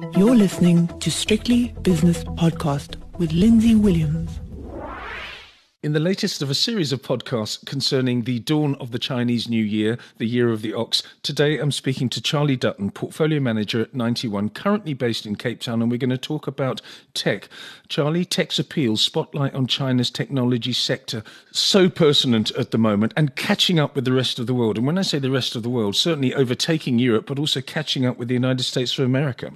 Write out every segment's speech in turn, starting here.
You're listening to Strictly Business Podcast with Lindsay Williams. In the latest of a series of podcasts concerning the dawn of the Chinese New Year, the Year of the Ox, today I'm speaking to Charlie Dutton, Portfolio Manager at 91, currently based in Cape Town, and we're going to talk about tech. Charlie, tech's appeal, spotlight on China's technology sector, so pertinent at the moment and catching up with the rest of the world. And when I say the rest of the world, certainly overtaking Europe, but also catching up with the United States of America.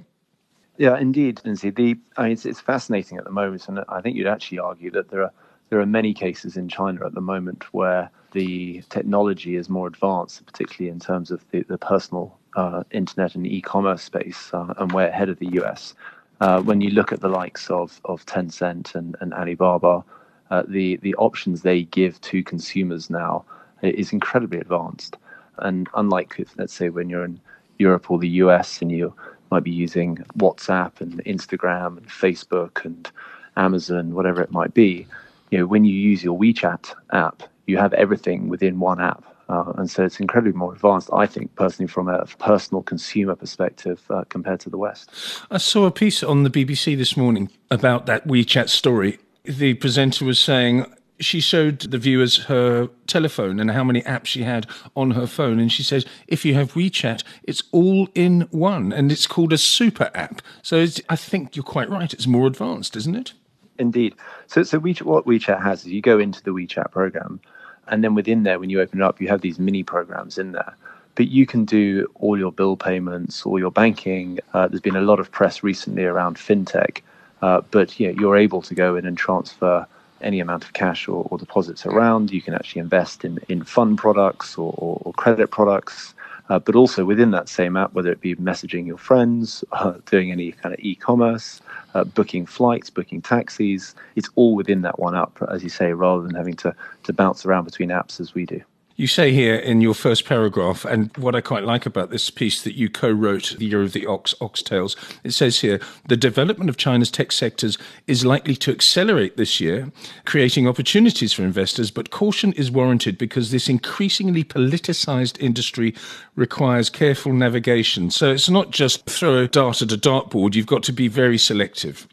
Yeah, indeed, Lindsay. The, I mean, it's, it's fascinating at the moment, and I think you'd actually argue that there are there are many cases in China at the moment where the technology is more advanced, particularly in terms of the, the personal uh, internet and e-commerce space, uh, and we're ahead of the US. Uh, when you look at the likes of, of Tencent and, and Alibaba, uh, the, the options they give to consumers now is incredibly advanced. And unlike, let's say, when you're in Europe or the US and you might be using WhatsApp and Instagram and Facebook and Amazon, whatever it might be, you know, when you use your WeChat app, you have everything within one app. Uh, and so it's incredibly more advanced, I think, personally, from a personal consumer perspective uh, compared to the West. I saw a piece on the BBC this morning about that WeChat story. The presenter was saying she showed the viewers her telephone and how many apps she had on her phone. And she says, if you have WeChat, it's all in one and it's called a super app. So I think you're quite right. It's more advanced, isn't it? Indeed. So, so WeChat, what WeChat has is you go into the WeChat program, and then within there, when you open it up, you have these mini programs in there. But you can do all your bill payments, all your banking. Uh, there's been a lot of press recently around fintech, uh, but you know, you're able to go in and transfer any amount of cash or, or deposits around. You can actually invest in, in fund products or, or, or credit products. Uh, but also within that same app, whether it be messaging your friends, uh, doing any kind of e-commerce, uh, booking flights, booking taxis, it's all within that one app, as you say, rather than having to, to bounce around between apps as we do. You say here in your first paragraph, and what I quite like about this piece that you co wrote, The Year of the Ox, Oxtails, it says here the development of China's tech sectors is likely to accelerate this year, creating opportunities for investors, but caution is warranted because this increasingly politicized industry requires careful navigation. So it's not just throw a dart at a dartboard, you've got to be very selective.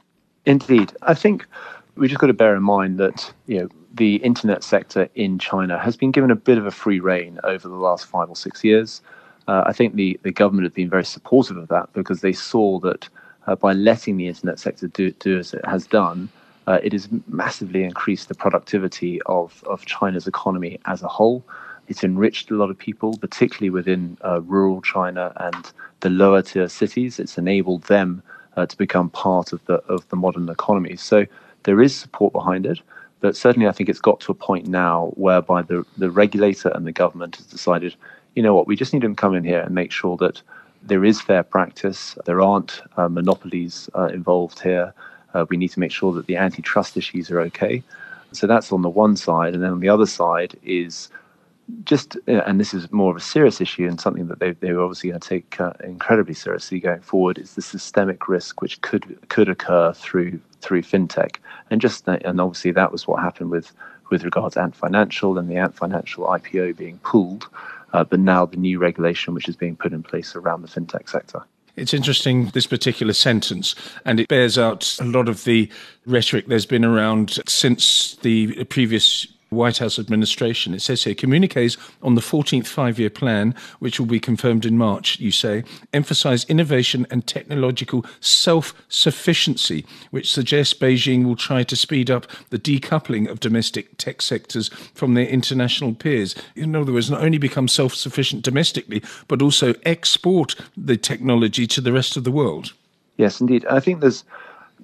Indeed. I think we just got to bear in mind that, you know, the internet sector in China has been given a bit of a free rein over the last five or six years. Uh, I think the, the government has been very supportive of that because they saw that uh, by letting the internet sector do, do as it has done, uh, it has massively increased the productivity of, of China's economy as a whole. It's enriched a lot of people, particularly within uh, rural China and the lower tier cities. It's enabled them uh, to become part of the of the modern economy. So there is support behind it. But certainly, I think it's got to a point now whereby the, the regulator and the government has decided, you know what, we just need to come in here and make sure that there is fair practice, there aren't uh, monopolies uh, involved here. Uh, we need to make sure that the antitrust issues are okay. So that's on the one side. And then on the other side is just, uh, and this is more of a serious issue and something that they, they were obviously going to take uh, incredibly seriously going forward, is the systemic risk which could could occur through through fintech. And just and obviously that was what happened with with regards to Ant Financial and the Ant Financial IPO being pulled, uh, but now the new regulation which is being put in place around the fintech sector. It's interesting, this particular sentence, and it bears out a lot of the rhetoric there's been around since the previous White House administration. It says here communiques on the 14th five year plan, which will be confirmed in March, you say, emphasize innovation and technological self sufficiency, which suggests Beijing will try to speed up the decoupling of domestic tech sectors from their international peers. In other words, not only become self sufficient domestically, but also export the technology to the rest of the world. Yes, indeed. I think there's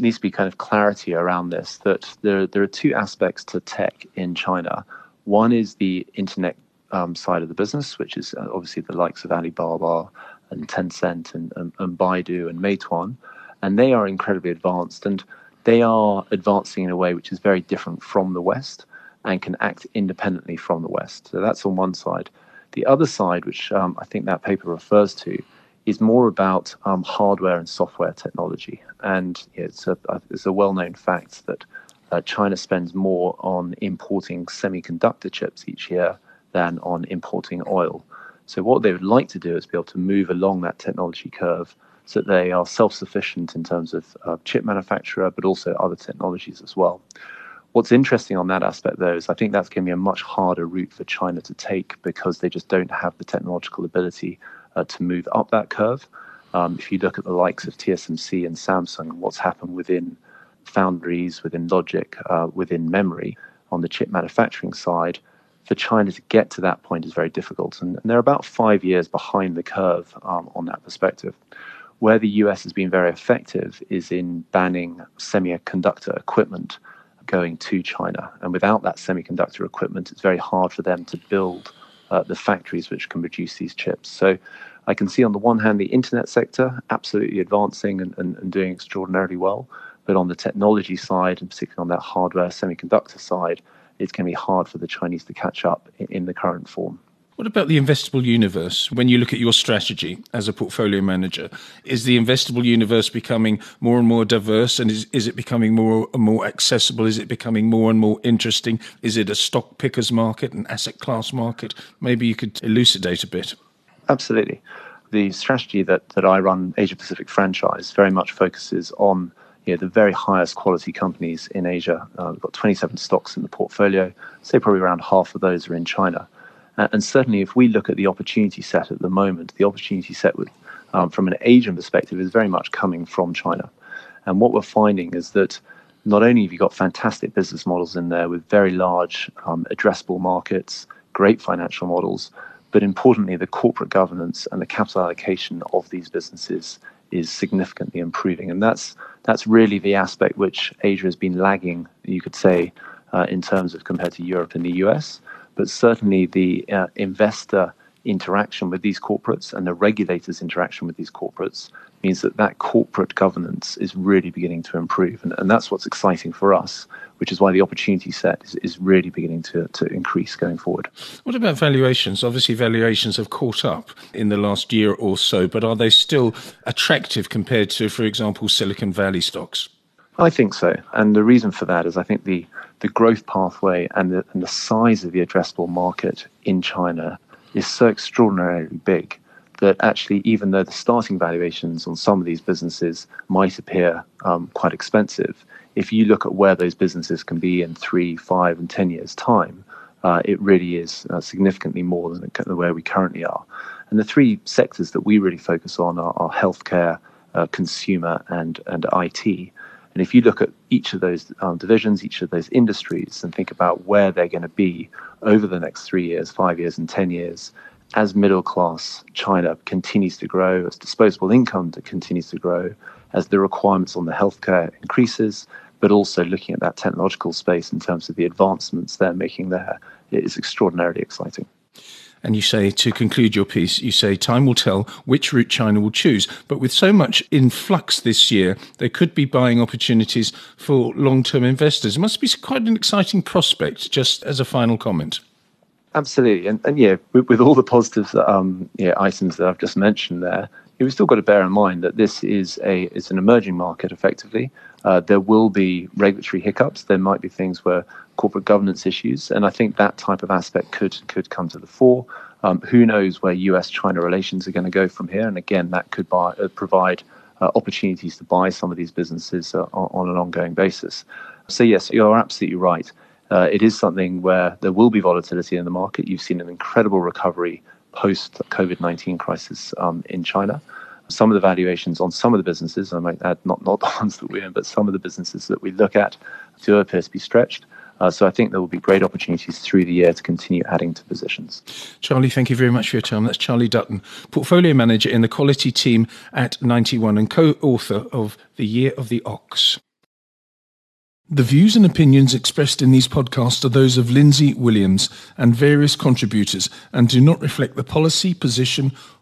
needs to be kind of clarity around this that there, there are two aspects to tech in China. One is the internet um, side of the business, which is uh, obviously the likes of Alibaba and Tencent and, and, and Baidu and Meituan. And they are incredibly advanced and they are advancing in a way which is very different from the West and can act independently from the West. So that's on one side. The other side, which um, I think that paper refers to, is more about um, hardware and software technology. And it's a, it's a well known fact that uh, China spends more on importing semiconductor chips each year than on importing oil. So, what they would like to do is be able to move along that technology curve so that they are self sufficient in terms of uh, chip manufacturer, but also other technologies as well. What's interesting on that aspect, though, is I think that's going to be a much harder route for China to take because they just don't have the technological ability uh, to move up that curve. Um, if you look at the likes of TSMC and Samsung what's happened within foundries, within logic, uh, within memory on the chip manufacturing side, for China to get to that point is very difficult. And, and they're about five years behind the curve um, on that perspective. Where the US has been very effective is in banning semiconductor equipment going to China. And without that semiconductor equipment, it's very hard for them to build uh, the factories which can produce these chips. So I can see on the one hand the internet sector absolutely advancing and, and, and doing extraordinarily well. But on the technology side, and particularly on that hardware semiconductor side, it's going to be hard for the Chinese to catch up in, in the current form. What about the investable universe? When you look at your strategy as a portfolio manager, is the investable universe becoming more and more diverse and is, is it becoming more and more accessible? Is it becoming more and more interesting? Is it a stock pickers market, an asset class market? Maybe you could elucidate a bit. Absolutely. The strategy that, that I run, Asia Pacific franchise, very much focuses on you know, the very highest quality companies in Asia. Uh, we've got 27 stocks in the portfolio. Say probably around half of those are in China. Uh, and certainly, if we look at the opportunity set at the moment, the opportunity set with, um, from an Asian perspective is very much coming from China. And what we're finding is that not only have you got fantastic business models in there with very large um, addressable markets, great financial models, but importantly, the corporate governance and the capital allocation of these businesses is significantly improving. And that's that's really the aspect which Asia has been lagging, you could say, uh, in terms of compared to Europe and the US. But certainly the uh, investor interaction with these corporates and the regulators' interaction with these corporates means that that corporate governance is really beginning to improve. And, and that's what's exciting for us, which is why the opportunity set is, is really beginning to, to increase going forward. What about valuations? Obviously, valuations have caught up in the last year or so, but are they still attractive compared to, for example, Silicon Valley stocks? I think so. And the reason for that is I think the, the growth pathway and the, and the size of the addressable market in China is so extraordinarily big that actually, even though the starting valuations on some of these businesses might appear um, quite expensive, if you look at where those businesses can be in three, five, and ten years' time, uh, it really is uh, significantly more than where we currently are. And the three sectors that we really focus on are, are healthcare, uh, consumer, and and IT. And if you look at each of those um, divisions, each of those industries, and think about where they're going to be over the next three years, five years, and 10 years, as middle class China continues to grow, as disposable income continues to grow, as the requirements on the healthcare increases, but also looking at that technological space in terms of the advancements they're making there, it is extraordinarily exciting. And you say, to conclude your piece, you say, time will tell which route China will choose. But with so much in flux this year, there could be buying opportunities for long term investors. It must be quite an exciting prospect, just as a final comment. Absolutely. And, and yeah, with, with all the positive um, yeah, items that I've just mentioned there, we've still got to bear in mind that this is a it's an emerging market effectively. Uh, there will be regulatory hiccups. There might be things where corporate governance issues, and I think that type of aspect could could come to the fore. Um, who knows where U.S.-China relations are going to go from here? And again, that could buy, uh, provide uh, opportunities to buy some of these businesses uh, on, an ongoing basis. So yes, you're absolutely right. Uh, it is something where there will be volatility in the market. You've seen an incredible recovery post COVID-19 crisis um, in China some of the valuations on some of the businesses, I might add, not, not the ones that we're in, but some of the businesses that we look at do appear to be stretched. Uh, so I think there will be great opportunities through the year to continue adding to positions. Charlie, thank you very much for your time. That's Charlie Dutton, portfolio manager in the quality team at 91 and co-author of The Year of the Ox. The views and opinions expressed in these podcasts are those of Lindsay Williams and various contributors and do not reflect the policy, position,